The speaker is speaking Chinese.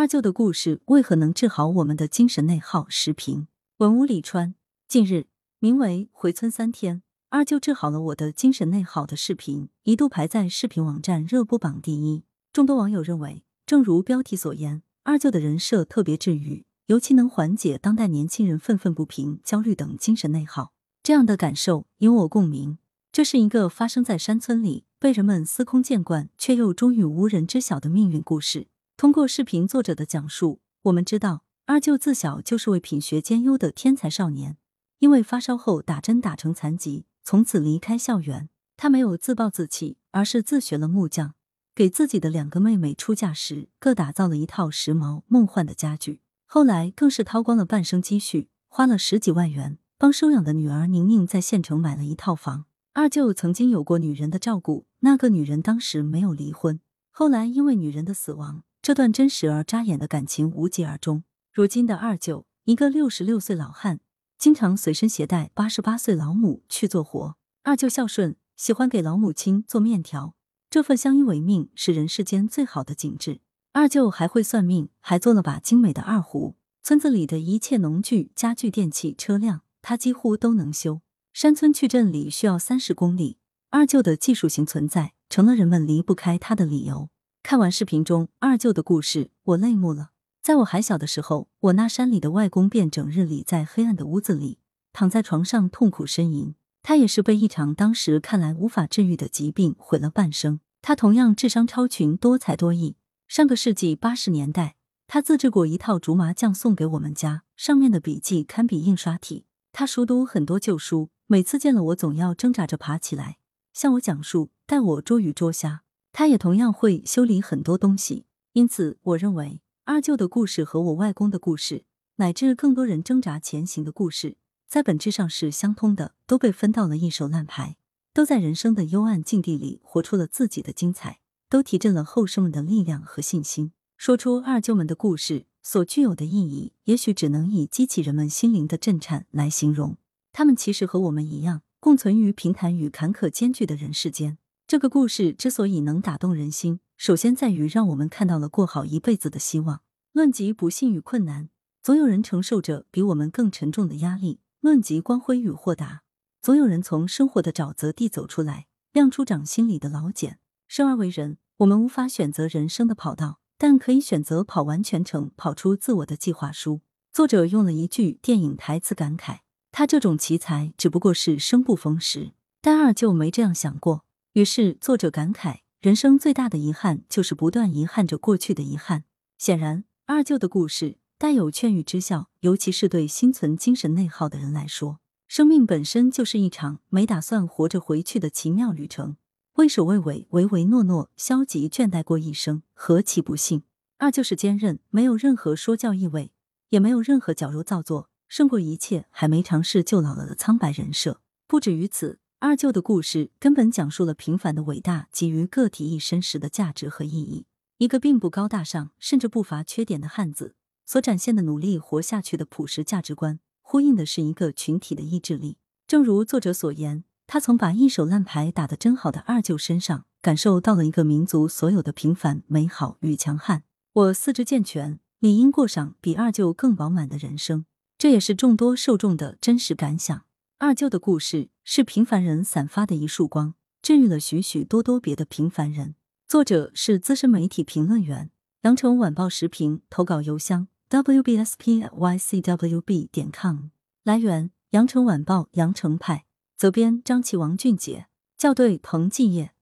二舅的故事为何能治好我们的精神内耗？时评：文屋李川。近日，名为“回村三天，二舅治好了我的精神内耗”的视频一度排在视频网站热播榜第一。众多网友认为，正如标题所言，二舅的人设特别治愈，尤其能缓解当代年轻人愤愤不平、焦虑等精神内耗。这样的感受引我共鸣。这是一个发生在山村里、被人们司空见惯却又终于无人知晓的命运故事。通过视频作者的讲述，我们知道二舅自小就是位品学兼优的天才少年，因为发烧后打针打成残疾，从此离开校园。他没有自暴自弃，而是自学了木匠。给自己的两个妹妹出嫁时，各打造了一套时髦梦幻的家具。后来更是掏光了半生积蓄，花了十几万元，帮收养的女儿宁宁在县城买了一套房。二舅曾经有过女人的照顾，那个女人当时没有离婚。后来因为女人的死亡，这段真实而扎眼的感情无疾而终。如今的二舅，一个六十六岁老汉，经常随身携带八十八岁老母去做活。二舅孝顺，喜欢给老母亲做面条。这份相依为命是人世间最好的景致。二舅还会算命，还做了把精美的二胡。村子里的一切农具、家具、电器、车辆，他几乎都能修。山村去镇里需要三十公里，二舅的技术型存在成了人们离不开他的理由。看完视频中二舅的故事，我泪目了。在我还小的时候，我那山里的外公便整日里在黑暗的屋子里躺在床上痛苦呻吟。他也是被一场当时看来无法治愈的疾病毁了半生。他同样智商超群，多才多艺。上个世纪八十年代，他自制过一套竹麻将送给我们家，上面的笔记堪比印刷体。他熟读很多旧书，每次见了我，总要挣扎着爬起来向我讲述，带我捉鱼捉虾。他也同样会修理很多东西。因此，我认为二舅的故事和我外公的故事，乃至更多人挣扎前行的故事。在本质上是相通的，都被分到了一手烂牌，都在人生的幽暗境地里活出了自己的精彩，都提振了后生们的力量和信心。说出二舅们的故事所具有的意义，也许只能以激起人们心灵的震颤来形容。他们其实和我们一样，共存于平坦与坎坷兼具的人世间。这个故事之所以能打动人心，首先在于让我们看到了过好一辈子的希望。论及不幸与困难，总有人承受着比我们更沉重的压力。论及光辉与豁达，总有人从生活的沼泽地走出来，亮出掌心里的老茧。生而为人，我们无法选择人生的跑道，但可以选择跑完全程，跑出自我的计划书。作者用了一句电影台词感慨：他这种奇才只不过是生不逢时。但二舅没这样想过。于是作者感慨：人生最大的遗憾，就是不断遗憾着过去的遗憾。显然，二舅的故事。带有劝喻之效，尤其是对心存精神内耗的人来说，生命本身就是一场没打算活着回去的奇妙旅程。畏首畏尾、唯唯诺诺、消极倦怠过一生，何其不幸！二舅是坚韧，没有任何说教意味，也没有任何矫揉造作，胜过一切还没尝试就老了的苍白人设。不止于此，二舅的故事根本讲述了平凡的伟大给予个体一生时的价值和意义。一个并不高大上，甚至不乏缺点的汉子。所展现的努力活下去的朴实价值观，呼应的是一个群体的意志力。正如作者所言，他从把一手烂牌打得真好的二舅身上，感受到了一个民族所有的平凡、美好与强悍。我四肢健全，理应过上比二舅更饱满的人生。这也是众多受众的真实感想。二舅的故事是平凡人散发的一束光，治愈了许许多多别的平凡人。作者是资深媒体评论员，羊城晚报时评投稿邮箱。wbspycwb 点 com 来源：羊城晚报羊城派责编：张琪、王俊杰校对：彭继业。